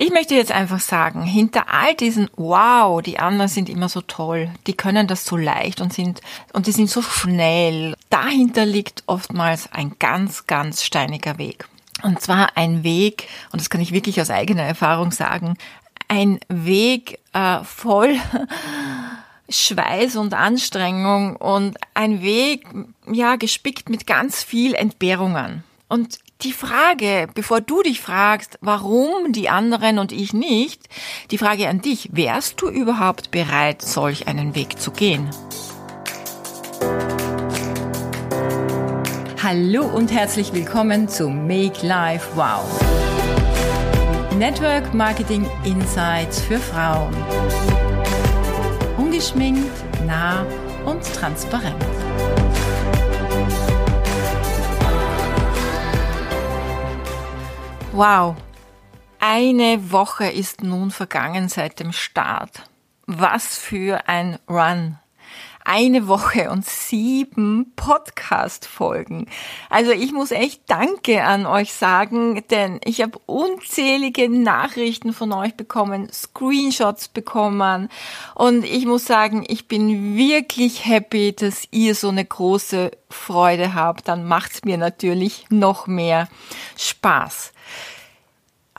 Ich möchte jetzt einfach sagen, hinter all diesen Wow, die anderen sind immer so toll, die können das so leicht und sind und die sind so schnell. Dahinter liegt oftmals ein ganz ganz steiniger Weg. Und zwar ein Weg, und das kann ich wirklich aus eigener Erfahrung sagen, ein Weg äh, voll Schweiß und Anstrengung und ein Weg, ja, gespickt mit ganz viel Entbehrungen. Und die Frage, bevor du dich fragst, warum die anderen und ich nicht, die Frage an dich, wärst du überhaupt bereit, solch einen Weg zu gehen? Hallo und herzlich willkommen zu Make Life Wow. Network Marketing Insights für Frauen. Ungeschminkt, nah und transparent. Wow, eine Woche ist nun vergangen seit dem Start. Was für ein Run eine Woche und sieben Podcast-Folgen. Also ich muss echt Danke an euch sagen, denn ich habe unzählige Nachrichten von euch bekommen, Screenshots bekommen und ich muss sagen, ich bin wirklich happy, dass ihr so eine große Freude habt. Dann macht's mir natürlich noch mehr Spaß.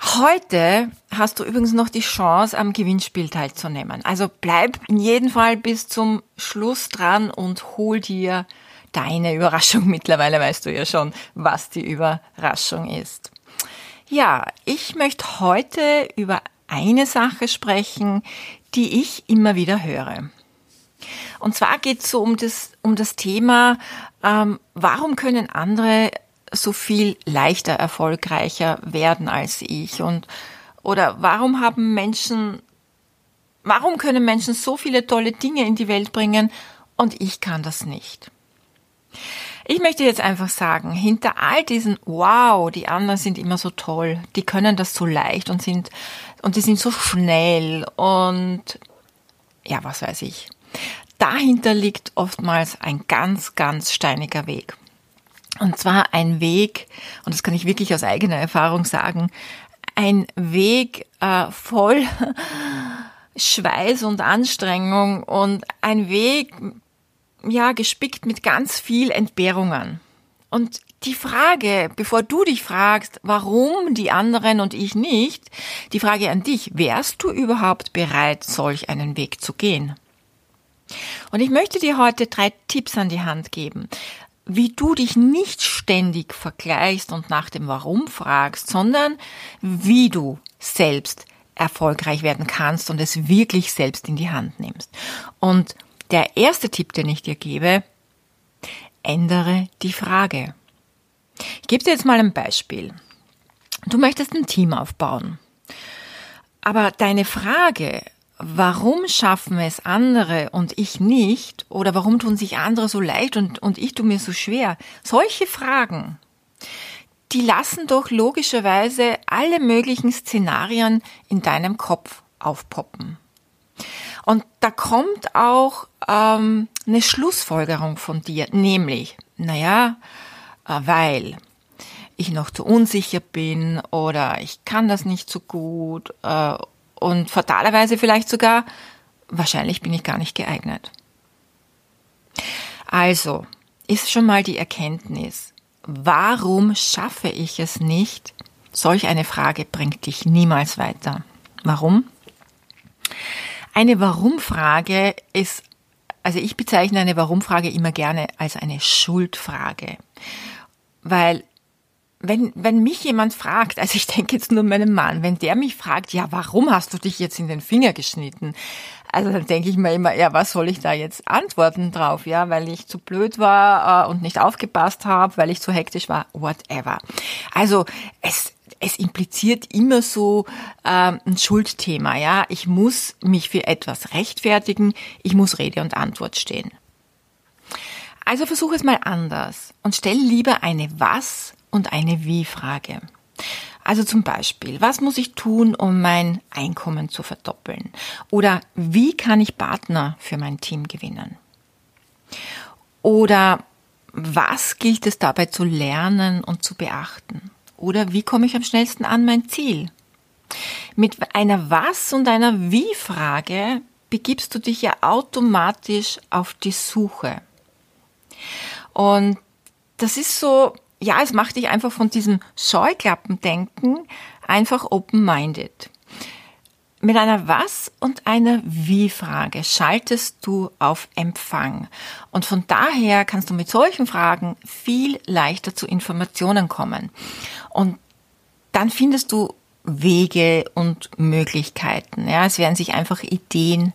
Heute hast du übrigens noch die Chance, am Gewinnspiel teilzunehmen. Also bleib in jedem Fall bis zum Schluss dran und hol dir deine Überraschung. Mittlerweile weißt du ja schon, was die Überraschung ist. Ja, ich möchte heute über eine Sache sprechen, die ich immer wieder höre. Und zwar geht es so um das, um das Thema, ähm, warum können andere so viel leichter erfolgreicher werden als ich und oder warum haben Menschen warum können Menschen so viele tolle Dinge in die Welt bringen und ich kann das nicht? Ich möchte jetzt einfach sagen, hinter all diesen Wow, die anderen sind immer so toll, die können das so leicht und sind und die sind so schnell und ja, was weiß ich. Dahinter liegt oftmals ein ganz, ganz steiniger Weg. Und zwar ein Weg, und das kann ich wirklich aus eigener Erfahrung sagen, ein Weg äh, voll Schweiß und Anstrengung und ein Weg, ja, gespickt mit ganz viel Entbehrungen. Und die Frage, bevor du dich fragst, warum die anderen und ich nicht, die Frage an dich, wärst du überhaupt bereit, solch einen Weg zu gehen? Und ich möchte dir heute drei Tipps an die Hand geben, wie du dich nicht ständig vergleichst und nach dem Warum fragst, sondern wie du selbst erfolgreich werden kannst und es wirklich selbst in die Hand nimmst. Und der erste Tipp, den ich dir gebe, ändere die Frage. Ich gebe dir jetzt mal ein Beispiel. Du möchtest ein Team aufbauen. Aber deine Frage, warum schaffen es andere und ich nicht? Oder warum tun sich andere so leicht und, und ich tue mir so schwer? Solche Fragen, die lassen doch logischerweise alle möglichen Szenarien in deinem Kopf aufpoppen. Und da kommt auch ähm, eine Schlussfolgerung von dir, nämlich, naja, äh, weil ich noch zu unsicher bin oder ich kann das nicht so gut äh, und fatalerweise vielleicht sogar, wahrscheinlich bin ich gar nicht geeignet. Also ist schon mal die Erkenntnis, warum schaffe ich es nicht? Solch eine Frage bringt dich niemals weiter. Warum? Eine Warum-Frage ist, also ich bezeichne eine Warum-Frage immer gerne als eine Schuldfrage. Weil wenn, wenn mich jemand fragt, also ich denke jetzt nur meinem Mann, wenn der mich fragt, ja, warum hast du dich jetzt in den Finger geschnitten? Also dann denke ich mir immer, ja, was soll ich da jetzt antworten drauf? Ja, weil ich zu blöd war äh, und nicht aufgepasst habe, weil ich zu hektisch war, whatever. Also es, es impliziert immer so ähm, ein Schuldthema, ja. Ich muss mich für etwas rechtfertigen, ich muss Rede und Antwort stehen. Also versuche es mal anders und stell lieber eine Was und eine Wie-Frage. Also zum Beispiel, was muss ich tun, um mein Einkommen zu verdoppeln? Oder wie kann ich Partner für mein Team gewinnen? Oder was gilt es dabei zu lernen und zu beachten? Oder wie komme ich am schnellsten an mein Ziel? Mit einer Was- und einer Wie-Frage begibst du dich ja automatisch auf die Suche. Und das ist so, ja, es macht dich einfach von diesem Scheuklappendenken einfach open-minded. Mit einer Was- und einer Wie-Frage schaltest du auf Empfang. Und von daher kannst du mit solchen Fragen viel leichter zu Informationen kommen. Und dann findest du Wege und Möglichkeiten. Ja, es werden sich einfach Ideen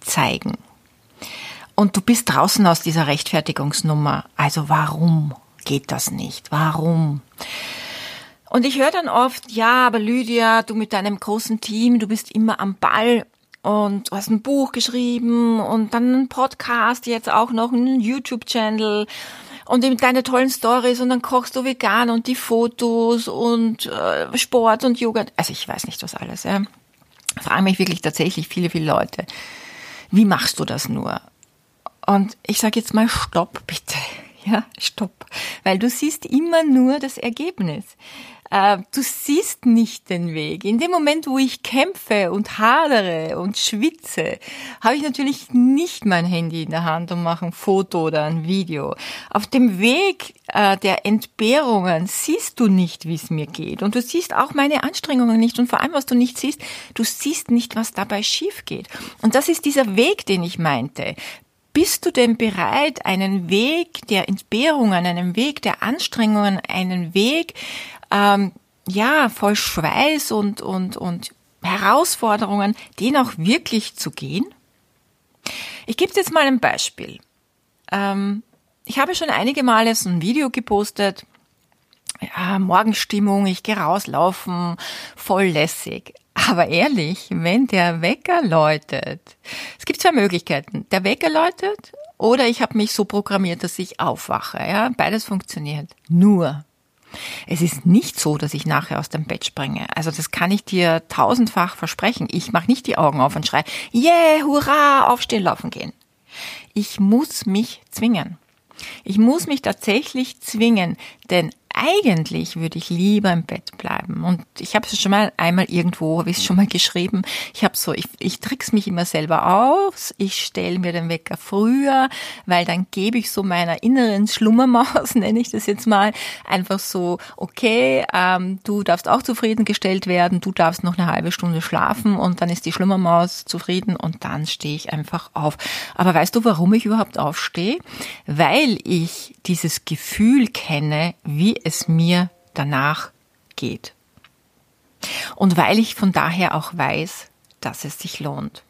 zeigen. Und du bist draußen aus dieser Rechtfertigungsnummer. Also warum geht das nicht? Warum? Und ich höre dann oft, ja, aber Lydia, du mit deinem großen Team, du bist immer am Ball und du hast ein Buch geschrieben und dann einen Podcast, jetzt auch noch einen YouTube-Channel und eben deine tollen Stories und dann kochst du vegan und die Fotos und äh, Sport und Yoga. Also ich weiß nicht was alles. Ja. Fragen mich wirklich tatsächlich viele, viele Leute, wie machst du das nur? Und ich sage jetzt mal, stopp bitte. Ja, stopp. Weil du siehst immer nur das Ergebnis. Äh, du siehst nicht den Weg. In dem Moment, wo ich kämpfe und hadere und schwitze, habe ich natürlich nicht mein Handy in der Hand und mache ein Foto oder ein Video. Auf dem Weg äh, der Entbehrungen siehst du nicht, wie es mir geht. Und du siehst auch meine Anstrengungen nicht. Und vor allem, was du nicht siehst, du siehst nicht, was dabei schief geht. Und das ist dieser Weg, den ich meinte. Bist du denn bereit, einen Weg der Entbehrungen, einen Weg der Anstrengungen, einen Weg ähm, ja, voll Schweiß und, und, und Herausforderungen, den auch wirklich zu gehen? Ich gebe jetzt mal ein Beispiel. Ähm, ich habe schon einige Male so ein Video gepostet, ja, Morgenstimmung, ich gehe rauslaufen, voll lässig. Aber ehrlich, wenn der Wecker läutet, es gibt zwei Möglichkeiten. Der Wecker läutet oder ich habe mich so programmiert, dass ich aufwache. Ja, beides funktioniert. Nur es ist nicht so, dass ich nachher aus dem Bett springe. Also das kann ich dir tausendfach versprechen. Ich mache nicht die Augen auf und schreie, yeah, hurra, aufstehen, laufen gehen. Ich muss mich zwingen. Ich muss mich tatsächlich zwingen, denn eigentlich würde ich lieber im Bett bleiben. Und ich habe es schon mal einmal irgendwo, habe ich es schon mal geschrieben. Ich habe so, ich, ich trick's mich immer selber aus. Ich stelle mir den Wecker früher, weil dann gebe ich so meiner inneren Schlummermaus, nenne ich das jetzt mal, einfach so, okay, ähm, du darfst auch zufriedengestellt werden, du darfst noch eine halbe Stunde schlafen und dann ist die Schlummermaus zufrieden und dann stehe ich einfach auf. Aber weißt du, warum ich überhaupt aufstehe? Weil ich dieses Gefühl kenne, wie es mir danach geht. Und weil ich von daher auch weiß, dass es sich lohnt.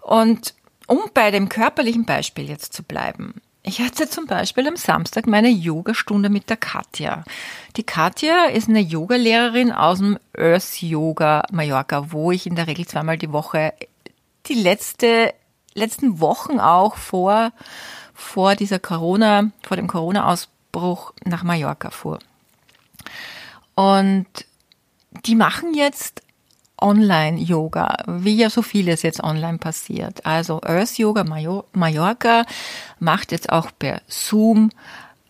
Und um bei dem körperlichen Beispiel jetzt zu bleiben. Ich hatte zum Beispiel am Samstag meine Yogastunde mit der Katja. Die Katja ist eine Yogalehrerin aus dem Earth Yoga Mallorca, wo ich in der Regel zweimal die Woche die letzte, letzten Wochen auch vor, vor dieser Corona, vor dem Corona-Ausbruch Bruch nach Mallorca fuhr. Und die machen jetzt Online-Yoga, wie ja so vieles jetzt online passiert. Also Earth Yoga Mallorca macht jetzt auch per Zoom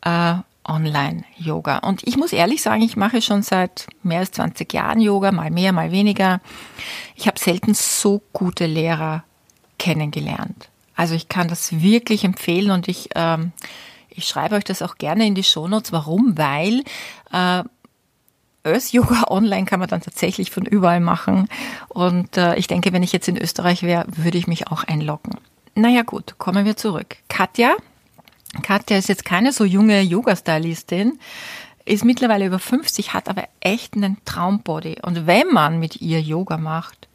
äh, Online-Yoga. Und ich muss ehrlich sagen, ich mache schon seit mehr als 20 Jahren Yoga, mal mehr, mal weniger. Ich habe selten so gute Lehrer kennengelernt. Also ich kann das wirklich empfehlen und ich ähm, ich schreibe euch das auch gerne in die Shownotes. Warum? Weil äh, Earth Yoga online kann man dann tatsächlich von überall machen. Und äh, ich denke, wenn ich jetzt in Österreich wäre, würde ich mich auch einloggen. Naja gut, kommen wir zurück. Katja. Katja ist jetzt keine so junge Yoga-Stylistin, ist mittlerweile über 50, hat aber echt einen Traumbody. Und wenn man mit ihr Yoga macht,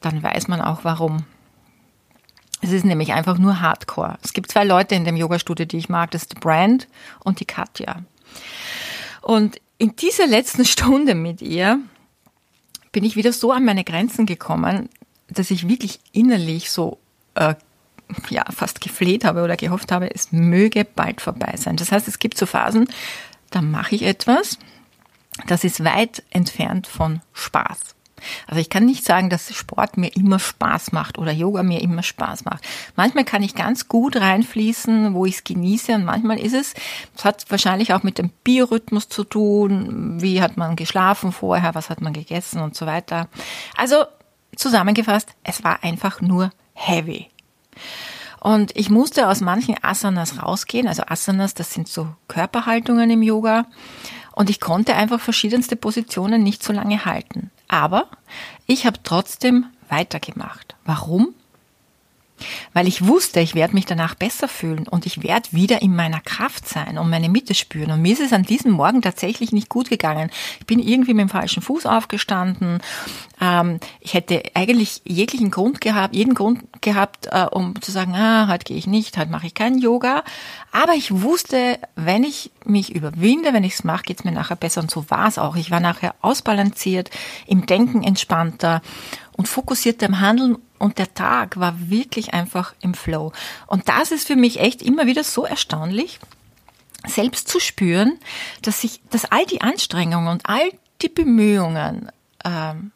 dann weiß man auch warum. Es ist nämlich einfach nur Hardcore. Es gibt zwei Leute in dem Yoga-Studio, die ich mag. Das ist die Brand und die Katja. Und in dieser letzten Stunde mit ihr bin ich wieder so an meine Grenzen gekommen, dass ich wirklich innerlich so äh, ja fast gefleht habe oder gehofft habe, es möge bald vorbei sein. Das heißt, es gibt so Phasen, da mache ich etwas, das ist weit entfernt von Spaß. Also ich kann nicht sagen, dass Sport mir immer Spaß macht oder Yoga mir immer Spaß macht. Manchmal kann ich ganz gut reinfließen, wo ich es genieße und manchmal ist es, das hat wahrscheinlich auch mit dem Biorhythmus zu tun, wie hat man geschlafen vorher, was hat man gegessen und so weiter. Also zusammengefasst, es war einfach nur heavy. Und ich musste aus manchen Asanas rausgehen. Also Asanas, das sind so Körperhaltungen im Yoga. Und ich konnte einfach verschiedenste Positionen nicht so lange halten. Aber ich habe trotzdem weitergemacht. Warum? Weil ich wusste, ich werde mich danach besser fühlen und ich werde wieder in meiner Kraft sein und meine Mitte spüren. Und mir ist es an diesem Morgen tatsächlich nicht gut gegangen. Ich bin irgendwie mit dem falschen Fuß aufgestanden. Ähm, ich hätte eigentlich jeglichen Grund gehabt, jeden Grund gehabt, äh, um zu sagen, ah, heute gehe ich nicht, heute mache ich kein Yoga. Aber ich wusste, wenn ich mich überwinde, wenn ich es mache, geht es mir nachher besser. Und so war es auch. Ich war nachher ausbalanciert, im Denken entspannter und fokussierter im Handeln und der Tag war wirklich einfach im Flow. Und das ist für mich echt immer wieder so erstaunlich, selbst zu spüren, dass sich, dass all die Anstrengungen und all die Bemühungen, ähm,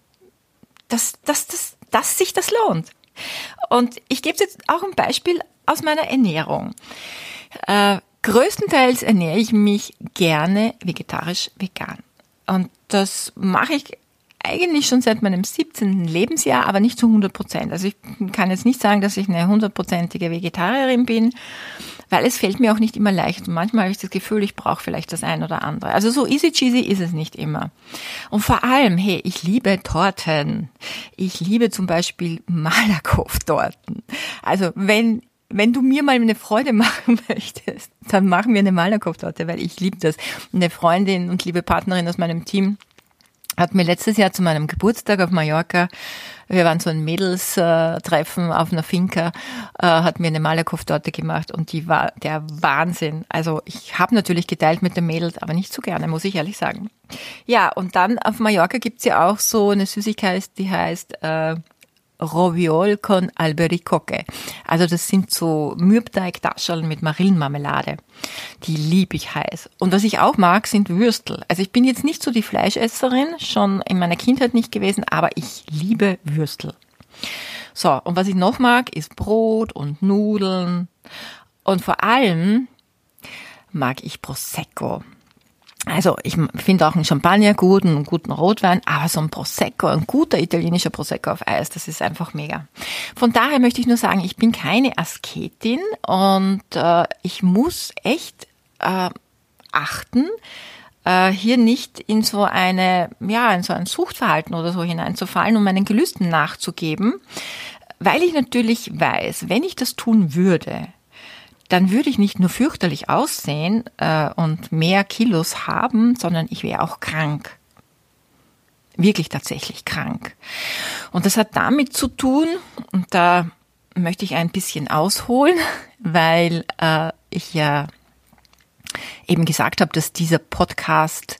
dass, dass, dass, dass sich das lohnt. Und ich gebe jetzt auch ein Beispiel aus meiner Ernährung. Äh, größtenteils ernähre ich mich gerne vegetarisch vegan. Und das mache ich eigentlich schon seit meinem 17. Lebensjahr, aber nicht zu 100 Prozent. Also ich kann jetzt nicht sagen, dass ich eine hundertprozentige Vegetarierin bin, weil es fällt mir auch nicht immer leicht. Und manchmal habe ich das Gefühl, ich brauche vielleicht das ein oder andere. Also so easy cheesy ist es nicht immer. Und vor allem, hey, ich liebe Torten. Ich liebe zum Beispiel Malakoff-Torten. Also wenn wenn du mir mal eine Freude machen möchtest, dann machen wir eine Malakoff-Torte, weil ich liebe das. Eine Freundin und liebe Partnerin aus meinem Team hat mir letztes Jahr zu meinem Geburtstag auf Mallorca, wir waren so ein Mädels-Treffen auf einer Finca, äh, hat mir eine Malakoff-Torte gemacht und die war der Wahnsinn. Also ich habe natürlich geteilt mit den Mädels, aber nicht so gerne, muss ich ehrlich sagen. Ja, und dann auf Mallorca gibt's ja auch so eine Süßigkeit, die heißt äh, Roviol con Albericoque. Also das sind so Mürbteigtascheln mit Marillenmarmelade. Die liebe ich heiß. Und was ich auch mag, sind Würstel. Also ich bin jetzt nicht so die Fleischesserin, schon in meiner Kindheit nicht gewesen, aber ich liebe Würstel. So, und was ich noch mag, ist Brot und Nudeln. Und vor allem mag ich Prosecco. Also ich finde auch einen Champagner gut, einen guten Rotwein, aber so ein Prosecco, ein guter italienischer Prosecco auf Eis, das ist einfach mega. Von daher möchte ich nur sagen, ich bin keine Asketin und äh, ich muss echt äh, achten, äh, hier nicht in so eine, ja, in so ein Suchtverhalten oder so hineinzufallen, um meinen Gelüsten nachzugeben, weil ich natürlich weiß, wenn ich das tun würde, dann würde ich nicht nur fürchterlich aussehen äh, und mehr Kilos haben, sondern ich wäre auch krank. Wirklich tatsächlich krank. Und das hat damit zu tun, und da möchte ich ein bisschen ausholen, weil äh, ich ja eben gesagt habe, dass dieser Podcast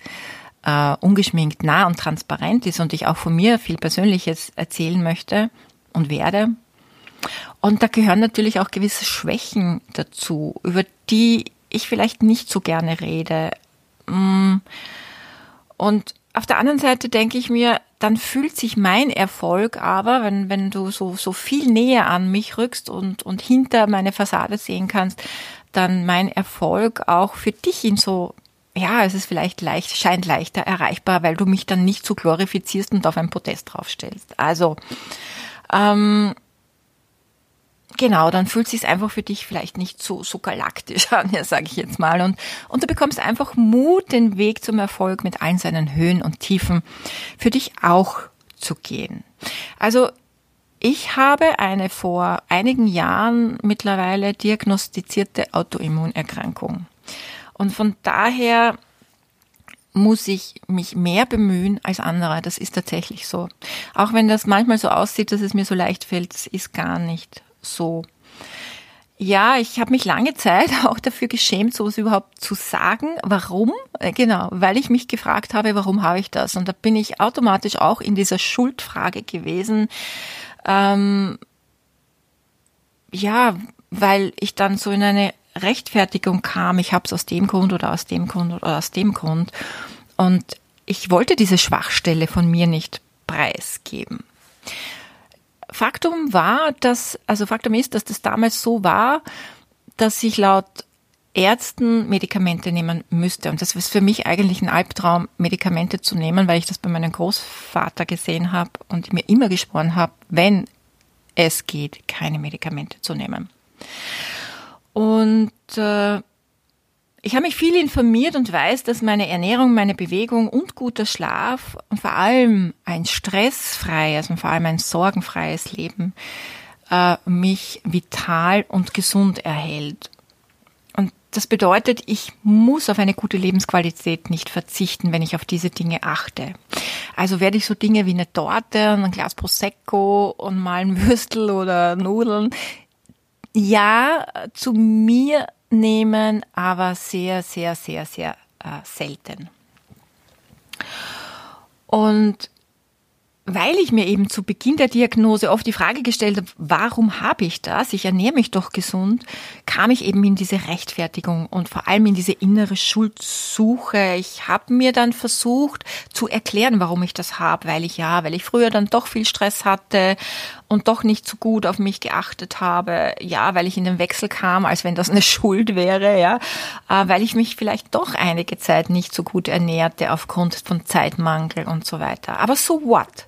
äh, ungeschminkt nah und transparent ist und ich auch von mir viel Persönliches erzählen möchte und werde. Und da gehören natürlich auch gewisse Schwächen dazu, über die ich vielleicht nicht so gerne rede. Mm. Und auf der anderen Seite denke ich mir, dann fühlt sich mein Erfolg aber, wenn, wenn du so, so viel näher an mich rückst und, und hinter meine Fassade sehen kannst, dann mein Erfolg auch für dich in so, ja, es ist vielleicht leicht, scheint leichter erreichbar, weil du mich dann nicht so glorifizierst und auf ein Podest draufstellst. Also, ähm, Genau, dann fühlt sich einfach für dich vielleicht nicht so, so galaktisch an, ja, sage ich jetzt mal. Und, und du bekommst einfach Mut, den Weg zum Erfolg mit allen seinen Höhen und Tiefen für dich auch zu gehen. Also ich habe eine vor einigen Jahren mittlerweile diagnostizierte Autoimmunerkrankung. Und von daher muss ich mich mehr bemühen als andere. Das ist tatsächlich so. Auch wenn das manchmal so aussieht, dass es mir so leicht fällt, es ist gar nicht so. Ja, ich habe mich lange Zeit auch dafür geschämt, sowas überhaupt zu sagen. Warum? Äh, genau, weil ich mich gefragt habe, warum habe ich das? Und da bin ich automatisch auch in dieser Schuldfrage gewesen. Ähm, ja, weil ich dann so in eine Rechtfertigung kam, ich habe es aus dem Grund oder aus dem Grund oder aus dem Grund. Und ich wollte diese Schwachstelle von mir nicht preisgeben. Faktum war, dass, also Faktum ist, dass das damals so war, dass ich laut Ärzten Medikamente nehmen müsste. Und das ist für mich eigentlich ein Albtraum, Medikamente zu nehmen, weil ich das bei meinem Großvater gesehen habe und mir immer geschworen habe, wenn es geht, keine Medikamente zu nehmen. Und äh, ich habe mich viel informiert und weiß, dass meine Ernährung, meine Bewegung und guter Schlaf und vor allem ein stressfreies und vor allem ein sorgenfreies Leben äh, mich vital und gesund erhält. Und das bedeutet, ich muss auf eine gute Lebensqualität nicht verzichten, wenn ich auf diese Dinge achte. Also werde ich so Dinge wie eine Torte und ein Glas Prosecco und mal ein Würstel oder Nudeln ja zu mir nehmen, aber sehr, sehr, sehr, sehr äh, selten. Und weil ich mir eben zu Beginn der Diagnose oft die Frage gestellt habe, warum habe ich das? Ich ernähre mich doch gesund, kam ich eben in diese Rechtfertigung und vor allem in diese innere Schuldsuche. Ich habe mir dann versucht zu erklären, warum ich das habe, weil ich ja, weil ich früher dann doch viel Stress hatte und doch nicht so gut auf mich geachtet habe, ja, weil ich in den Wechsel kam, als wenn das eine Schuld wäre, ja, äh, weil ich mich vielleicht doch einige Zeit nicht so gut ernährte aufgrund von Zeitmangel und so weiter. Aber so what?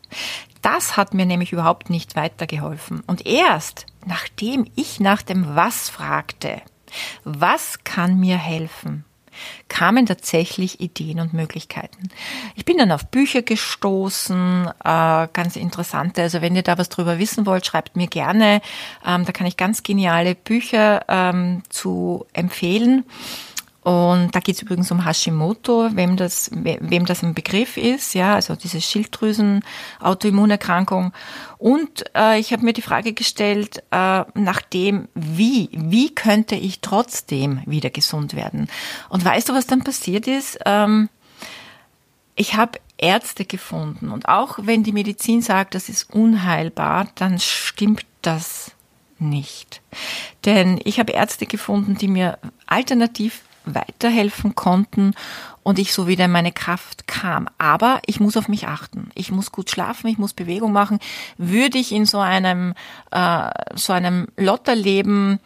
Das hat mir nämlich überhaupt nicht weitergeholfen. Und erst nachdem ich nach dem Was fragte, was kann mir helfen, kamen tatsächlich Ideen und Möglichkeiten. Ich bin dann auf Bücher gestoßen, äh, ganz interessante. Also wenn ihr da was drüber wissen wollt, schreibt mir gerne. Ähm, da kann ich ganz geniale Bücher ähm, zu empfehlen. Und da geht es übrigens um Hashimoto, wem das, wem das ein Begriff ist, ja, also diese Schilddrüsen-Autoimmunerkrankung. Und äh, ich habe mir die Frage gestellt, äh, nach dem, wie, wie könnte ich trotzdem wieder gesund werden? Und weißt du, was dann passiert ist? Ähm, ich habe Ärzte gefunden und auch wenn die Medizin sagt, das ist unheilbar, dann stimmt das nicht. Denn ich habe Ärzte gefunden, die mir alternativ weiterhelfen konnten und ich so wieder in meine Kraft kam. Aber ich muss auf mich achten. Ich muss gut schlafen, ich muss Bewegung machen. Würde ich in so einem, äh, so einem Lotterleben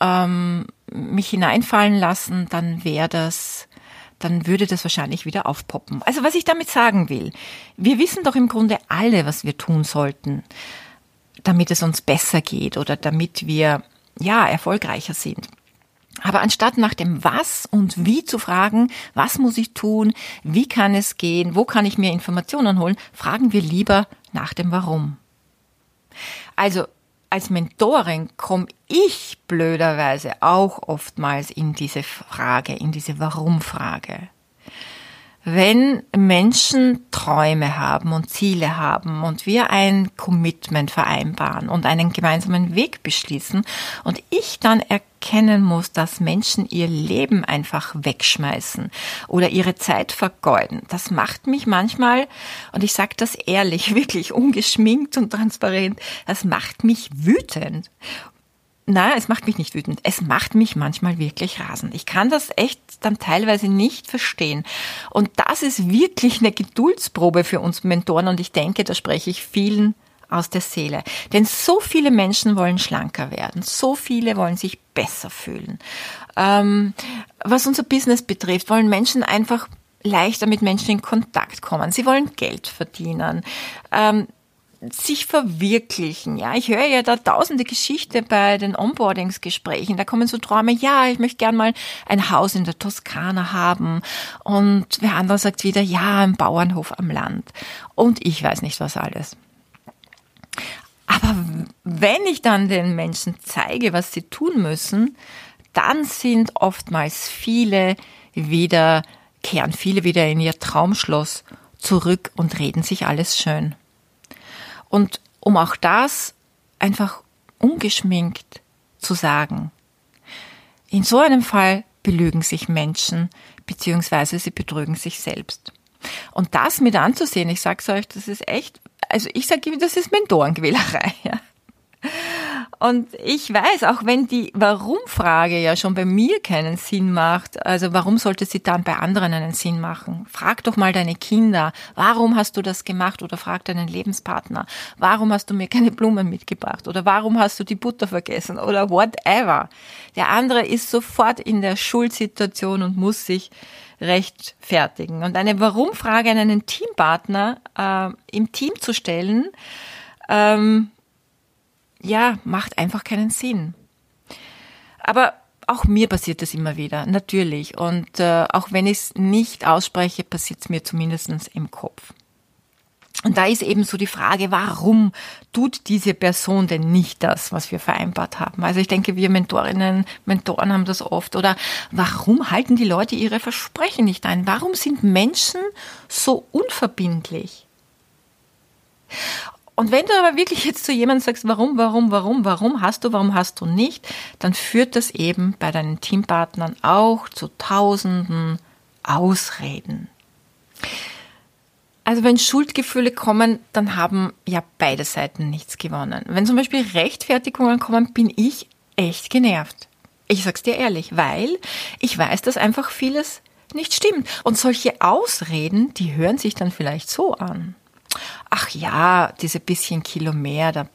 ähm, mich hineinfallen lassen, dann wäre das dann würde das wahrscheinlich wieder aufpoppen. Also was ich damit sagen will, wir wissen doch im Grunde alle, was wir tun sollten, damit es uns besser geht oder damit wir ja erfolgreicher sind. Aber anstatt nach dem Was und Wie zu fragen, was muss ich tun, wie kann es gehen, wo kann ich mir Informationen holen, fragen wir lieber nach dem Warum. Also als Mentorin komme ich blöderweise auch oftmals in diese Frage, in diese Warum-Frage. Wenn Menschen Träume haben und Ziele haben und wir ein Commitment vereinbaren und einen gemeinsamen Weg beschließen und ich dann erkennen muss, dass Menschen ihr Leben einfach wegschmeißen oder ihre Zeit vergeuden, das macht mich manchmal, und ich sage das ehrlich, wirklich ungeschminkt und transparent, das macht mich wütend. Naja, es macht mich nicht wütend. Es macht mich manchmal wirklich rasend. Ich kann das echt dann teilweise nicht verstehen. Und das ist wirklich eine Geduldsprobe für uns Mentoren. Und ich denke, da spreche ich vielen aus der Seele. Denn so viele Menschen wollen schlanker werden. So viele wollen sich besser fühlen. Ähm, was unser Business betrifft, wollen Menschen einfach leichter mit Menschen in Kontakt kommen. Sie wollen Geld verdienen. Ähm, sich verwirklichen. Ja, ich höre ja da tausende Geschichten bei den Onboardingsgesprächen. Da kommen so Träume, ja, ich möchte gern mal ein Haus in der Toskana haben. Und wer andere sagt wieder, ja, ein Bauernhof am Land. Und ich weiß nicht was alles. Aber wenn ich dann den Menschen zeige, was sie tun müssen, dann sind oftmals viele wieder, kehren viele wieder in ihr Traumschloss zurück und reden sich alles schön. Und um auch das einfach ungeschminkt zu sagen. In so einem Fall belügen sich Menschen, beziehungsweise sie betrügen sich selbst. Und das mit anzusehen, ich sag's euch, das ist echt, also ich sage, das ist Mentorenquälerei. Ja. Und ich weiß, auch wenn die Warum-Frage ja schon bei mir keinen Sinn macht, also warum sollte sie dann bei anderen einen Sinn machen? Frag doch mal deine Kinder, warum hast du das gemacht? Oder frag deinen Lebenspartner, warum hast du mir keine Blumen mitgebracht? Oder warum hast du die Butter vergessen? Oder whatever. Der andere ist sofort in der Schuldsituation und muss sich rechtfertigen. Und eine Warum-Frage an einen Teampartner äh, im Team zu stellen, ähm, ja, macht einfach keinen Sinn. Aber auch mir passiert das immer wieder, natürlich. Und äh, auch wenn ich es nicht ausspreche, passiert es mir zumindest im Kopf. Und da ist eben so die Frage, warum tut diese Person denn nicht das, was wir vereinbart haben? Also ich denke, wir Mentorinnen, Mentoren haben das oft. Oder warum halten die Leute ihre Versprechen nicht ein? Warum sind Menschen so unverbindlich? Und wenn du aber wirklich jetzt zu jemandem sagst, warum, warum, warum, warum hast du, warum hast du nicht, dann führt das eben bei deinen Teampartnern auch zu tausenden Ausreden. Also wenn Schuldgefühle kommen, dann haben ja beide Seiten nichts gewonnen. Wenn zum Beispiel Rechtfertigungen kommen, bin ich echt genervt. Ich sag's dir ehrlich, weil ich weiß, dass einfach vieles nicht stimmt. Und solche Ausreden, die hören sich dann vielleicht so an ach ja, diese bisschen Kilo mehr, da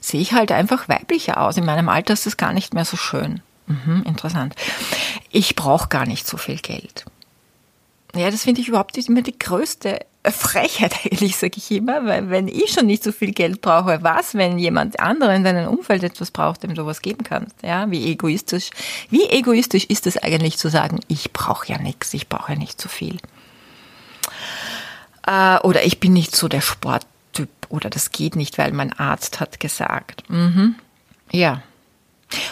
sehe ich halt einfach weiblicher aus. In meinem Alter ist das gar nicht mehr so schön. Mhm, interessant. Ich brauche gar nicht so viel Geld. Ja, das finde ich überhaupt immer die größte Frechheit, eigentlich, sage ich immer, weil wenn ich schon nicht so viel Geld brauche, was, wenn jemand anderer in deinem Umfeld etwas braucht, dem du was geben kannst? Ja, wie egoistisch, wie egoistisch ist es eigentlich zu sagen, ich brauche ja nichts, ich brauche ja nicht so viel. Äh, oder ich bin nicht so der Sporttyp oder das geht nicht, weil mein Arzt hat gesagt. Mhm. Ja.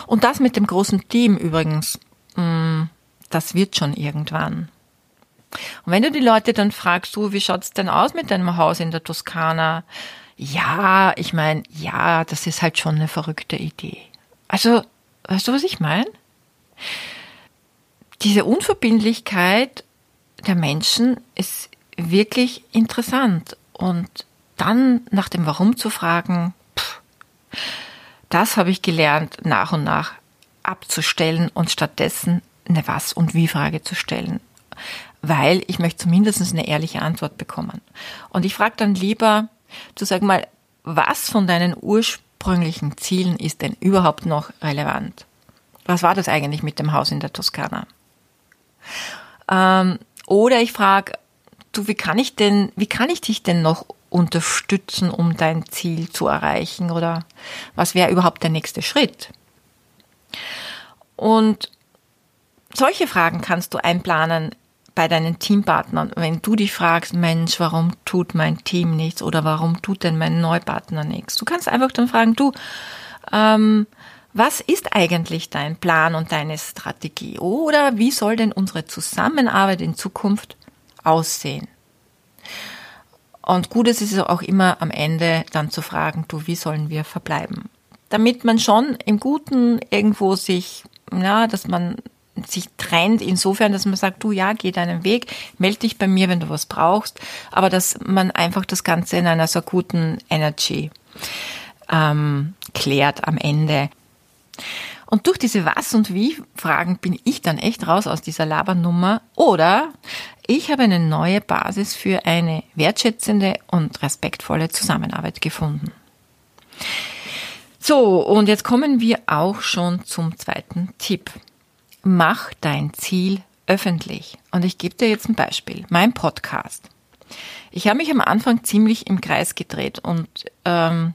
Und das mit dem großen Team übrigens, mh, mm, das wird schon irgendwann. Und wenn du die Leute dann fragst, du, wie schaut's denn aus mit deinem Haus in der Toskana? Ja, ich meine, ja, das ist halt schon eine verrückte Idee. Also, weißt du, was ich meine? Diese Unverbindlichkeit der Menschen ist wirklich interessant. Und dann nach dem Warum zu fragen, pff, das habe ich gelernt, nach und nach abzustellen und stattdessen eine Was- und Wie-Frage zu stellen. Weil ich möchte zumindest eine ehrliche Antwort bekommen. Und ich frage dann lieber, zu sagen mal, was von deinen ursprünglichen Zielen ist denn überhaupt noch relevant? Was war das eigentlich mit dem Haus in der Toskana? Ähm, oder ich frage, du, wie kann ich denn, wie kann ich dich denn noch unterstützen, um dein Ziel zu erreichen? Oder was wäre überhaupt der nächste Schritt? Und solche Fragen kannst du einplanen bei deinen Teampartnern, wenn du dich fragst, Mensch, warum tut mein Team nichts oder warum tut denn mein Neupartner nichts? Du kannst einfach dann fragen, du, ähm, was ist eigentlich dein Plan und deine Strategie? Oder wie soll denn unsere Zusammenarbeit in Zukunft aussehen. Und gut ist es auch immer am Ende dann zu fragen, du, wie sollen wir verbleiben? Damit man schon im Guten irgendwo sich, ja, dass man sich trennt, insofern, dass man sagt, du ja, geh deinen Weg, melde dich bei mir, wenn du was brauchst, aber dass man einfach das Ganze in einer so guten Energy ähm, klärt am Ende. Und durch diese Was- und Wie-Fragen bin ich dann echt raus aus dieser Labernummer. Oder ich habe eine neue Basis für eine wertschätzende und respektvolle Zusammenarbeit gefunden. So, und jetzt kommen wir auch schon zum zweiten Tipp. Mach dein Ziel öffentlich. Und ich gebe dir jetzt ein Beispiel. Mein Podcast. Ich habe mich am Anfang ziemlich im Kreis gedreht und ähm,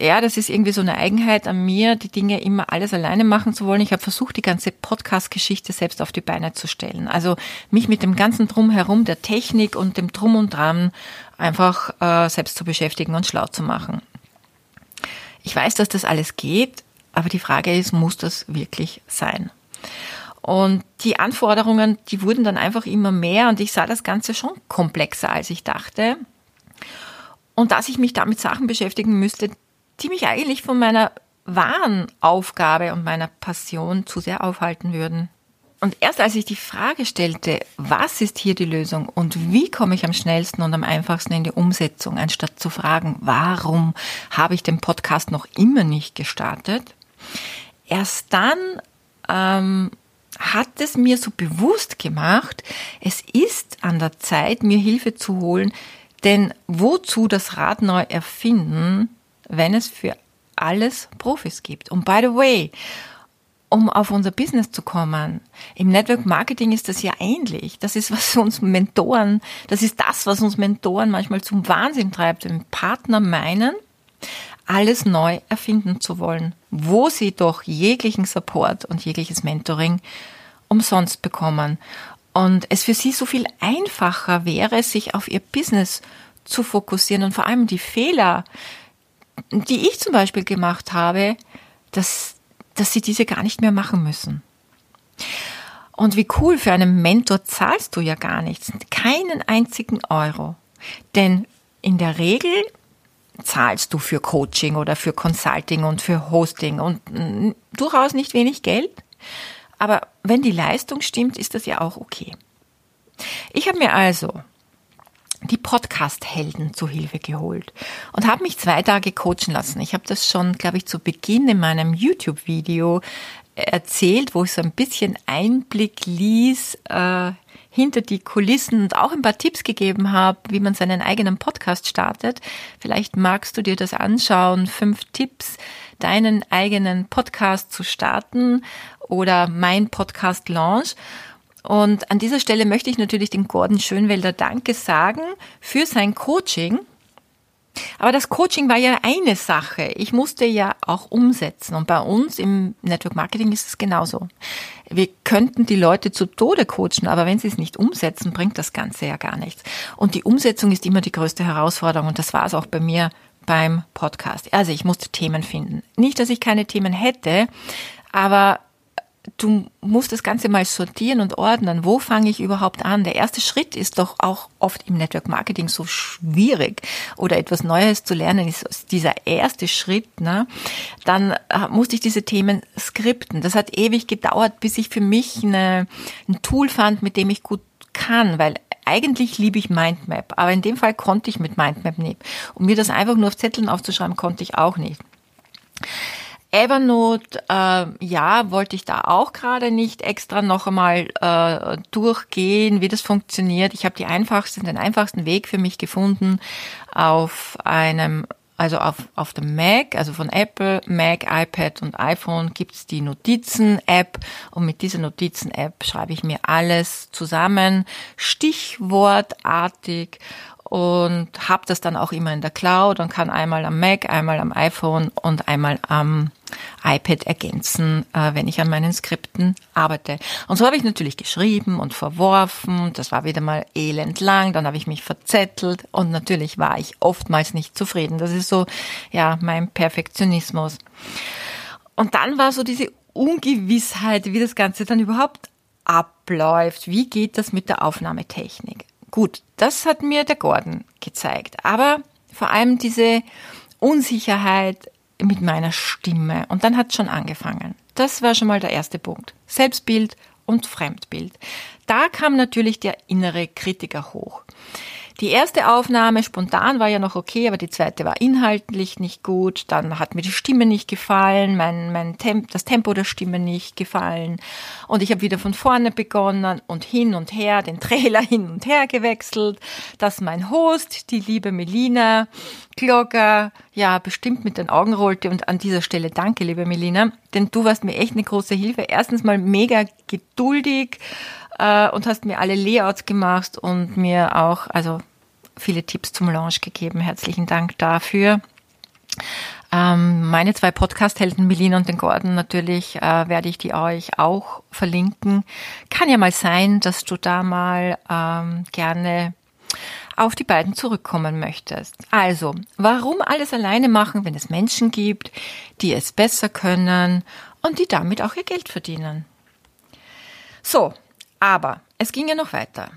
ja, das ist irgendwie so eine Eigenheit an mir, die Dinge immer alles alleine machen zu wollen. Ich habe versucht, die ganze Podcast-Geschichte selbst auf die Beine zu stellen. Also mich mit dem ganzen Drumherum, der Technik und dem Drum und Dran einfach äh, selbst zu beschäftigen und schlau zu machen. Ich weiß, dass das alles geht, aber die Frage ist, muss das wirklich sein? Und die Anforderungen, die wurden dann einfach immer mehr und ich sah das Ganze schon komplexer, als ich dachte. Und dass ich mich damit Sachen beschäftigen müsste, die mich eigentlich von meiner wahren Aufgabe und meiner Passion zu sehr aufhalten würden. Und erst als ich die Frage stellte, was ist hier die Lösung und wie komme ich am schnellsten und am einfachsten in die Umsetzung, anstatt zu fragen, warum habe ich den Podcast noch immer nicht gestartet, erst dann ähm, hat es mir so bewusst gemacht, es ist an der Zeit, mir Hilfe zu holen, denn wozu das Rad neu erfinden, wenn es für alles Profis gibt? Und by the way, um auf unser Business zu kommen. Im Network Marketing ist das ja ähnlich. Das ist, was uns Mentoren, das ist das, was uns Mentoren manchmal zum Wahnsinn treibt, wenn Partner meinen, alles neu erfinden zu wollen, wo sie doch jeglichen Support und jegliches Mentoring umsonst bekommen. Und es für sie so viel einfacher wäre, sich auf ihr Business zu fokussieren und vor allem die Fehler, die ich zum Beispiel gemacht habe, dass dass sie diese gar nicht mehr machen müssen. Und wie cool, für einen Mentor zahlst du ja gar nichts, keinen einzigen Euro. Denn in der Regel zahlst du für Coaching oder für Consulting und für Hosting und mm, durchaus nicht wenig Geld. Aber wenn die Leistung stimmt, ist das ja auch okay. Ich habe mir also die Podcast-Helden zu Hilfe geholt und habe mich zwei Tage coachen lassen. Ich habe das schon, glaube ich, zu Beginn in meinem YouTube-Video erzählt, wo ich so ein bisschen Einblick ließ äh, hinter die Kulissen und auch ein paar Tipps gegeben habe, wie man seinen eigenen Podcast startet. Vielleicht magst du dir das anschauen. Fünf Tipps, deinen eigenen Podcast zu starten oder mein Podcast Launch. Und an dieser Stelle möchte ich natürlich den Gordon Schönwelder Danke sagen für sein Coaching. Aber das Coaching war ja eine Sache. Ich musste ja auch umsetzen. Und bei uns im Network Marketing ist es genauso. Wir könnten die Leute zu Tode coachen, aber wenn sie es nicht umsetzen, bringt das Ganze ja gar nichts. Und die Umsetzung ist immer die größte Herausforderung. Und das war es auch bei mir beim Podcast. Also ich musste Themen finden. Nicht, dass ich keine Themen hätte, aber du musst das Ganze mal sortieren und ordnen. Wo fange ich überhaupt an? Der erste Schritt ist doch auch oft im Network Marketing so schwierig oder etwas Neues zu lernen ist dieser erste Schritt. Ne? Dann äh, musste ich diese Themen skripten. Das hat ewig gedauert, bis ich für mich eine, ein Tool fand, mit dem ich gut kann, weil eigentlich liebe ich Mindmap, aber in dem Fall konnte ich mit Mindmap nicht. Und mir das einfach nur auf Zetteln aufzuschreiben, konnte ich auch nicht. Evernote, äh, ja, wollte ich da auch gerade nicht extra noch einmal äh, durchgehen, wie das funktioniert. Ich habe die einfachsten, den einfachsten Weg für mich gefunden auf einem also auf, auf dem Mac, also von Apple, Mac, iPad und iPhone gibt's die Notizen-App und mit dieser Notizen-App schreibe ich mir alles zusammen, stichwortartig und habe das dann auch immer in der Cloud und kann einmal am Mac, einmal am iPhone und einmal am iPad ergänzen, äh, wenn ich an meinen Skripten arbeite. Und so habe ich natürlich geschrieben und verworfen. Das war wieder mal elend lang. Dann habe ich mich verzettelt und natürlich war ich oftmals nicht zufrieden. Das ist so, ja, mein Perfektionismus. Und dann war so diese Ungewissheit, wie das Ganze dann überhaupt abläuft. Wie geht das mit der Aufnahmetechnik? Gut, das hat mir der Gordon gezeigt. Aber vor allem diese Unsicherheit mit meiner Stimme. Und dann hat schon angefangen. Das war schon mal der erste Punkt. Selbstbild und Fremdbild. Da kam natürlich der innere Kritiker hoch. Die erste Aufnahme spontan war ja noch okay, aber die zweite war inhaltlich nicht gut. Dann hat mir die Stimme nicht gefallen, mein, mein Temp, das Tempo der Stimme nicht gefallen. Und ich habe wieder von vorne begonnen und hin und her, den Trailer hin und her gewechselt, dass mein Host, die liebe Melina Glogger, ja, bestimmt mit den Augen rollte. Und an dieser Stelle danke, liebe Melina, denn du warst mir echt eine große Hilfe. Erstens mal mega geduldig äh, und hast mir alle Layouts gemacht und mir auch, also viele Tipps zum Launch gegeben. Herzlichen Dank dafür. Ähm, meine zwei Podcast-Helden, Melina und den Gordon, natürlich äh, werde ich die euch auch verlinken. Kann ja mal sein, dass du da mal ähm, gerne auf die beiden zurückkommen möchtest. Also, warum alles alleine machen, wenn es Menschen gibt, die es besser können und die damit auch ihr Geld verdienen? So, aber es ging ja noch weiter.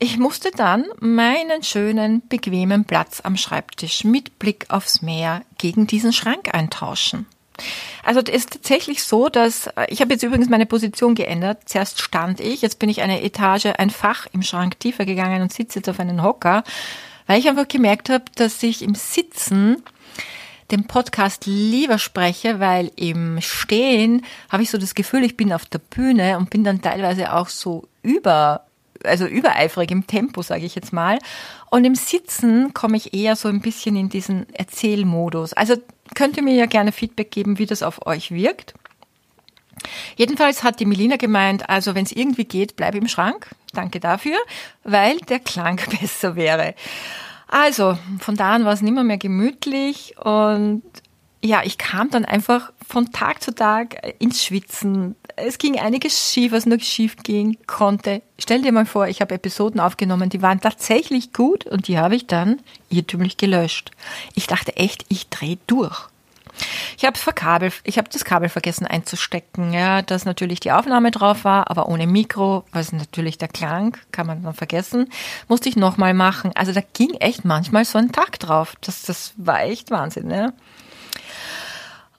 Ich musste dann meinen schönen, bequemen Platz am Schreibtisch mit Blick aufs Meer gegen diesen Schrank eintauschen. Also es ist tatsächlich so, dass äh, ich habe jetzt übrigens meine Position geändert. Zuerst stand ich, jetzt bin ich eine Etage, ein Fach im Schrank tiefer gegangen und sitze jetzt auf einen Hocker, weil ich einfach gemerkt habe, dass ich im Sitzen den Podcast lieber spreche, weil im Stehen habe ich so das Gefühl, ich bin auf der Bühne und bin dann teilweise auch so über also übereifrig im Tempo, sage ich jetzt mal. Und im Sitzen komme ich eher so ein bisschen in diesen Erzählmodus. Also könnt ihr mir ja gerne Feedback geben, wie das auf euch wirkt. Jedenfalls hat die Melina gemeint, also wenn es irgendwie geht, bleib im Schrank. Danke dafür, weil der Klang besser wäre. Also, von da an war es nimmer mehr gemütlich und ja, ich kam dann einfach von Tag zu Tag ins Schwitzen. Es ging einiges schief, was nur schief ging konnte. Stell dir mal vor, ich habe Episoden aufgenommen, die waren tatsächlich gut und die habe ich dann irrtümlich gelöscht. Ich dachte echt, ich drehe durch. Ich habe Kabel, ich habe das Kabel vergessen einzustecken, ja, dass natürlich die Aufnahme drauf war, aber ohne Mikro, was natürlich der Klang, kann man dann vergessen, musste ich nochmal machen. Also da ging echt manchmal so ein Tag drauf. Das, das war echt Wahnsinn, ja.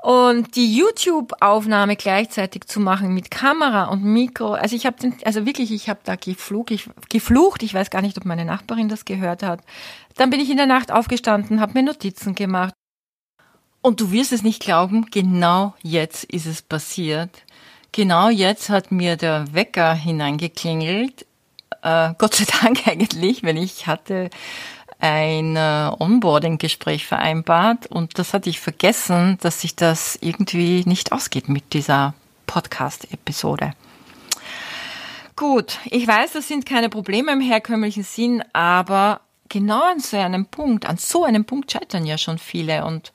Und die YouTube-Aufnahme gleichzeitig zu machen mit Kamera und Mikro, also ich habe also wirklich, ich habe da geflucht ich, geflucht, ich weiß gar nicht, ob meine Nachbarin das gehört hat. Dann bin ich in der Nacht aufgestanden, habe mir Notizen gemacht. Und du wirst es nicht glauben, genau jetzt ist es passiert. Genau jetzt hat mir der Wecker hineingeklingelt. Äh, Gott sei Dank eigentlich, wenn ich hatte ein äh, Onboarding-Gespräch vereinbart und das hatte ich vergessen, dass sich das irgendwie nicht ausgeht mit dieser Podcast-Episode. Gut, ich weiß, das sind keine Probleme im herkömmlichen Sinn, aber genau an so einem Punkt, an so einem Punkt scheitern ja schon viele und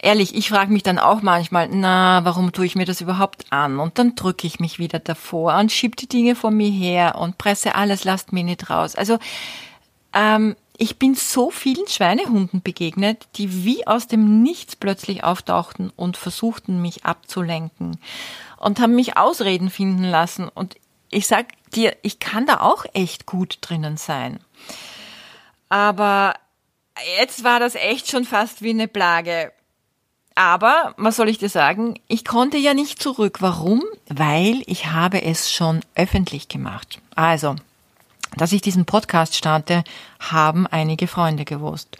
ehrlich, ich frage mich dann auch manchmal, na, warum tue ich mir das überhaupt an? Und dann drücke ich mich wieder davor und schieb die Dinge vor mir her und presse alles Last Minute raus. Also ähm, ich bin so vielen Schweinehunden begegnet, die wie aus dem Nichts plötzlich auftauchten und versuchten, mich abzulenken und haben mich Ausreden finden lassen. Und ich sag dir, ich kann da auch echt gut drinnen sein. Aber jetzt war das echt schon fast wie eine Plage. Aber, was soll ich dir sagen? Ich konnte ja nicht zurück. Warum? Weil ich habe es schon öffentlich gemacht. Also, dass ich diesen Podcast starte, haben einige Freunde gewusst.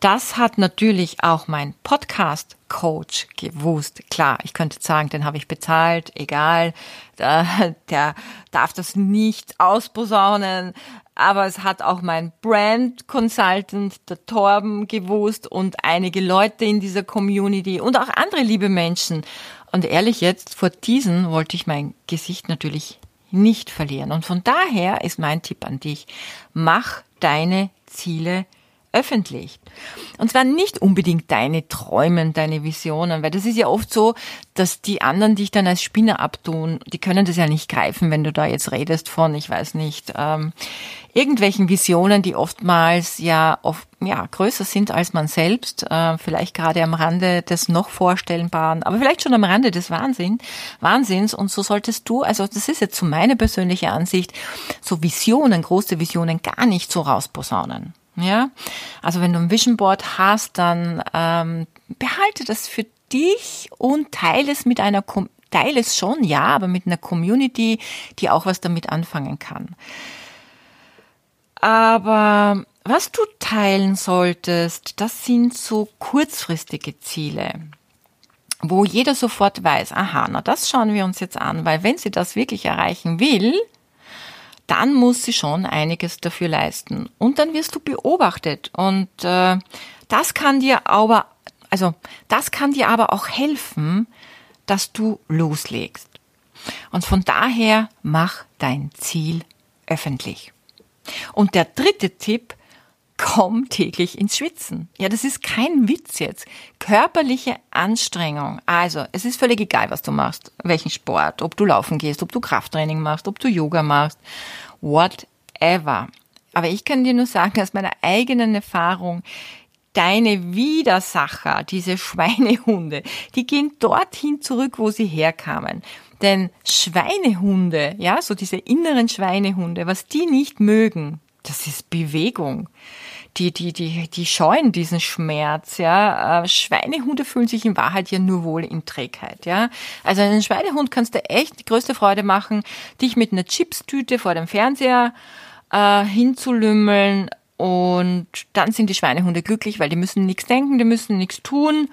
Das hat natürlich auch mein Podcast-Coach gewusst. Klar, ich könnte sagen, den habe ich bezahlt, egal, der, der darf das nicht ausposaunen, aber es hat auch mein Brand Consultant, der Torben, gewusst und einige Leute in dieser Community und auch andere liebe Menschen. Und ehrlich jetzt, vor diesen wollte ich mein Gesicht natürlich nicht verlieren. Und von daher ist mein Tipp an dich, mach deine Ziele öffentlich. Und zwar nicht unbedingt deine Träumen, deine Visionen, weil das ist ja oft so, dass die anderen dich dann als Spinner abtun. Die können das ja nicht greifen, wenn du da jetzt redest von, ich weiß nicht, ähm, irgendwelchen Visionen, die oftmals ja oft ja größer sind als man selbst, äh, vielleicht gerade am Rande des noch vorstellbaren, aber vielleicht schon am Rande des Wahnsinn, Wahnsinns. Und so solltest du, also das ist jetzt so meine persönliche Ansicht, so Visionen, große Visionen gar nicht so rausposaunen. Ja, also wenn du ein Vision Board hast, dann ähm, behalte das für dich und teile es mit einer teile es schon, ja, aber mit einer Community, die auch was damit anfangen kann. Aber was du teilen solltest, das sind so kurzfristige Ziele, wo jeder sofort weiß, aha, na das schauen wir uns jetzt an, weil wenn sie das wirklich erreichen will, dann muss sie schon einiges dafür leisten. Und dann wirst du beobachtet. Und äh, das kann dir aber, also das kann dir aber auch helfen, dass du loslegst. Und von daher mach dein Ziel öffentlich. Und der dritte Tipp, komm täglich ins Schwitzen. Ja, das ist kein Witz jetzt. Körperliche Anstrengung. Also, es ist völlig egal, was du machst, welchen Sport, ob du laufen gehst, ob du Krafttraining machst, ob du Yoga machst, whatever. Aber ich kann dir nur sagen, aus meiner eigenen Erfahrung, deine Widersacher, diese Schweinehunde, die gehen dorthin zurück, wo sie herkamen. Denn Schweinehunde, ja, so diese inneren Schweinehunde, was die nicht mögen, das ist Bewegung. Die, die, die, die scheuen diesen Schmerz, ja. Äh, Schweinehunde fühlen sich in Wahrheit ja nur wohl in Trägheit, ja. Also einen Schweinehund kannst du echt die größte Freude machen, dich mit einer Chipstüte vor dem Fernseher äh, hinzulümmeln und dann sind die Schweinehunde glücklich, weil die müssen nichts denken, die müssen nichts tun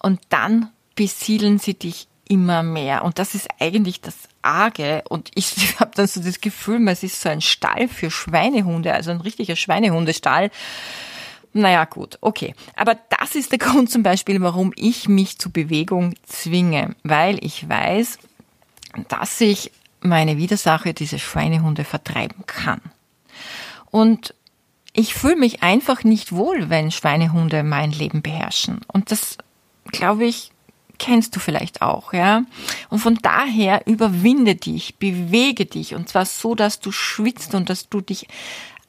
und dann besiedeln sie dich immer mehr. Und das ist eigentlich das Arge. Und ich habe dann so das Gefühl, es ist so ein Stall für Schweinehunde, also ein richtiger Schweinehundestall. Naja, gut, okay. Aber das ist der Grund zum Beispiel, warum ich mich zu Bewegung zwinge, weil ich weiß, dass ich meine Widersache, diese Schweinehunde, vertreiben kann. Und ich fühle mich einfach nicht wohl, wenn Schweinehunde mein Leben beherrschen. Und das, glaube ich, kennst du vielleicht auch, ja. Und von daher überwinde dich, bewege dich und zwar so, dass du schwitzt und dass du dich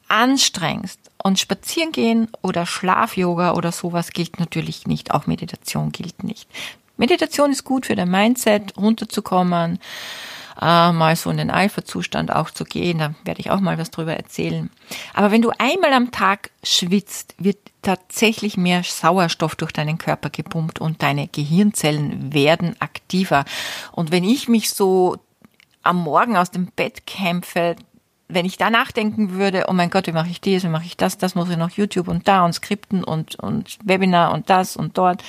anstrengst. Und spazieren gehen oder Schlaf-Yoga oder sowas gilt natürlich nicht. Auch Meditation gilt nicht. Meditation ist gut für dein Mindset, runterzukommen, äh, mal so in den Alpha-Zustand auch zu gehen. Da werde ich auch mal was drüber erzählen. Aber wenn du einmal am Tag schwitzt, wird tatsächlich mehr Sauerstoff durch deinen Körper gepumpt und deine Gehirnzellen werden aktiver. Und wenn ich mich so am Morgen aus dem Bett kämpfe, wenn ich da nachdenken würde, oh mein Gott, wie mache ich das, wie mache ich das, das muss ich noch YouTube und da und Skripten und, und Webinar und das und dort,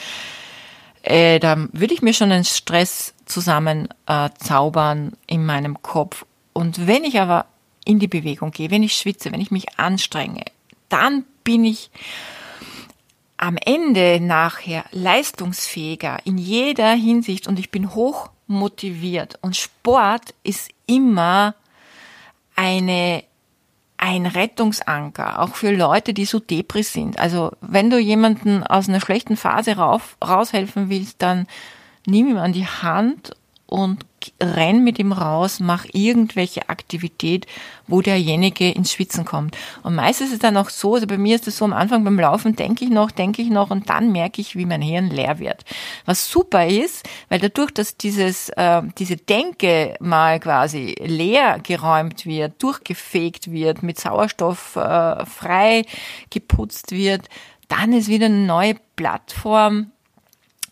äh, da würde ich mir schon einen Stress zusammen äh, zaubern in meinem Kopf. Und wenn ich aber in die Bewegung gehe, wenn ich schwitze, wenn ich mich anstrenge, dann bin ich am Ende nachher leistungsfähiger in jeder Hinsicht und ich bin hoch motiviert. Und Sport ist immer eine ein Rettungsanker, auch für Leute, die so depri sind. Also wenn du jemanden aus einer schlechten Phase rauf, raushelfen willst, dann nimm ihm an die Hand und renn mit ihm raus, mach irgendwelche Aktivität, wo derjenige ins Schwitzen kommt. Und meistens ist es dann auch so, also bei mir ist es so am Anfang beim Laufen, denke ich noch, denke ich noch und dann merke ich, wie mein Hirn leer wird. Was super ist, weil dadurch, dass dieses, äh, diese Denke mal quasi leer geräumt wird, durchgefegt wird, mit Sauerstoff äh, frei geputzt wird, dann ist wieder eine neue Plattform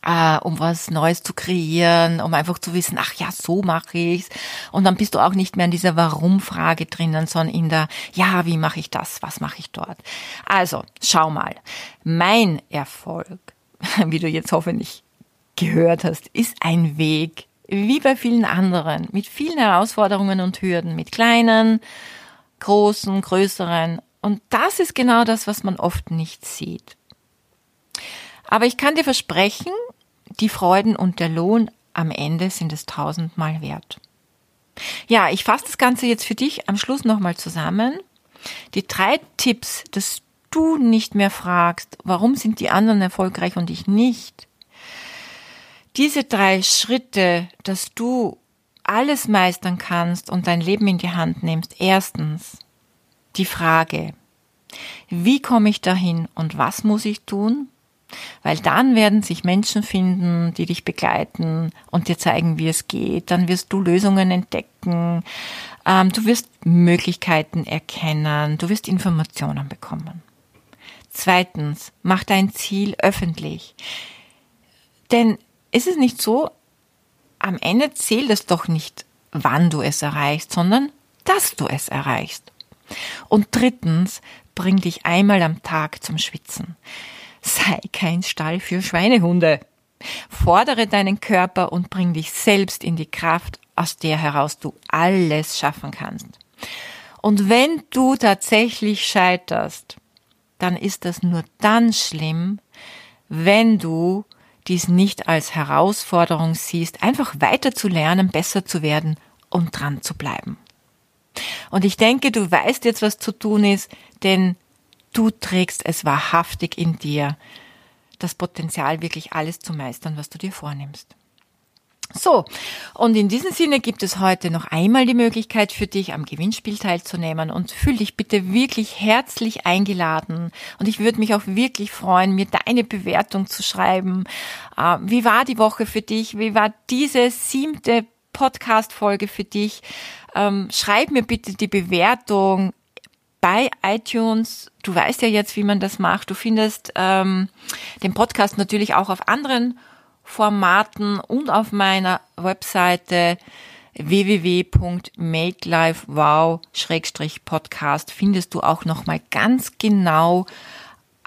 äh, um was Neues zu kreieren, um einfach zu wissen, ach ja, so mache ich's. Und dann bist du auch nicht mehr in dieser Warum-Frage drinnen, sondern in der, ja, wie mache ich das, was mache ich dort. Also, schau mal, mein Erfolg, wie du jetzt hoffentlich gehört hast, ist ein Weg, wie bei vielen anderen, mit vielen Herausforderungen und Hürden, mit kleinen, großen, größeren. Und das ist genau das, was man oft nicht sieht. Aber ich kann dir versprechen, die Freuden und der Lohn am Ende sind es tausendmal wert. Ja, ich fasse das Ganze jetzt für dich am Schluss nochmal zusammen. Die drei Tipps, dass du nicht mehr fragst, warum sind die anderen erfolgreich und ich nicht. Diese drei Schritte, dass du alles meistern kannst und dein Leben in die Hand nimmst. Erstens die Frage, wie komme ich dahin und was muss ich tun? Weil dann werden sich Menschen finden, die dich begleiten und dir zeigen, wie es geht. Dann wirst du Lösungen entdecken. Ähm, du wirst Möglichkeiten erkennen. Du wirst Informationen bekommen. Zweitens, mach dein Ziel öffentlich. Denn ist es nicht so, am Ende zählt es doch nicht, wann du es erreichst, sondern dass du es erreichst. Und drittens, bring dich einmal am Tag zum Schwitzen sei kein Stall für Schweinehunde. Fordere deinen Körper und bring dich selbst in die Kraft, aus der heraus du alles schaffen kannst. Und wenn du tatsächlich scheiterst, dann ist das nur dann schlimm, wenn du dies nicht als Herausforderung siehst, einfach weiter zu lernen, besser zu werden und dran zu bleiben. Und ich denke, du weißt jetzt, was zu tun ist, denn Du trägst es wahrhaftig in dir, das Potenzial, wirklich alles zu meistern, was du dir vornimmst. So, und in diesem Sinne gibt es heute noch einmal die Möglichkeit für dich, am Gewinnspiel teilzunehmen und fühl dich bitte wirklich herzlich eingeladen. Und ich würde mich auch wirklich freuen, mir deine Bewertung zu schreiben. Äh, wie war die Woche für dich? Wie war diese siebte Podcast-Folge für dich? Ähm, schreib mir bitte die Bewertung bei iTunes. Du weißt ja jetzt, wie man das macht. Du findest ähm, den Podcast natürlich auch auf anderen Formaten und auf meiner Webseite www.makelifewow-podcast findest du auch nochmal ganz genau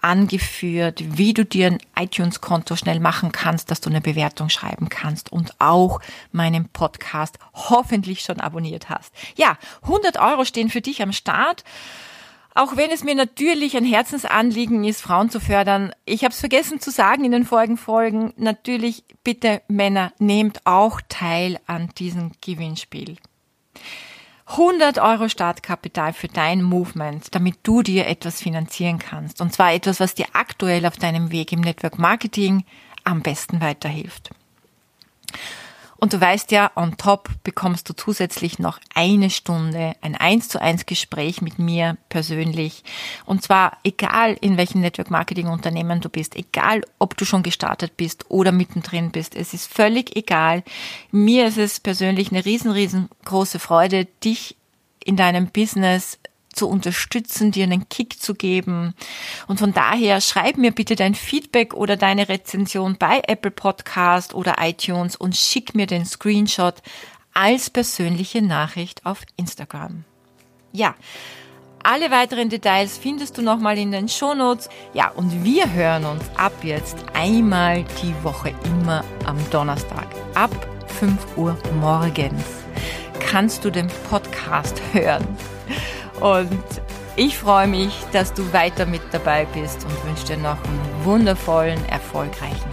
angeführt, wie du dir ein iTunes-Konto schnell machen kannst, dass du eine Bewertung schreiben kannst und auch meinen Podcast hoffentlich schon abonniert hast. Ja, 100 Euro stehen für dich am Start. Auch wenn es mir natürlich ein Herzensanliegen ist, Frauen zu fördern. Ich habe es vergessen zu sagen in den vorigen Folgen. Natürlich, bitte Männer, nehmt auch teil an diesem Gewinnspiel. 100 Euro Startkapital für dein Movement, damit du dir etwas finanzieren kannst. Und zwar etwas, was dir aktuell auf deinem Weg im Network Marketing am besten weiterhilft. Und du weißt ja, on top bekommst du zusätzlich noch eine Stunde ein 1 zu 1 Gespräch mit mir persönlich. Und zwar egal in welchem Network Marketing Unternehmen du bist, egal ob du schon gestartet bist oder mittendrin bist. Es ist völlig egal. Mir ist es persönlich eine riesen, riesengroße Freude, dich in deinem Business zu unterstützen, dir einen Kick zu geben. Und von daher schreib mir bitte dein Feedback oder deine Rezension bei Apple Podcast oder iTunes und schick mir den Screenshot als persönliche Nachricht auf Instagram. Ja, alle weiteren Details findest du nochmal in den Shownotes. Ja, und wir hören uns ab jetzt einmal die Woche immer am Donnerstag ab 5 Uhr morgens. Kannst du den Podcast hören? Und ich freue mich, dass du weiter mit dabei bist und wünsche dir noch einen wundervollen, erfolgreichen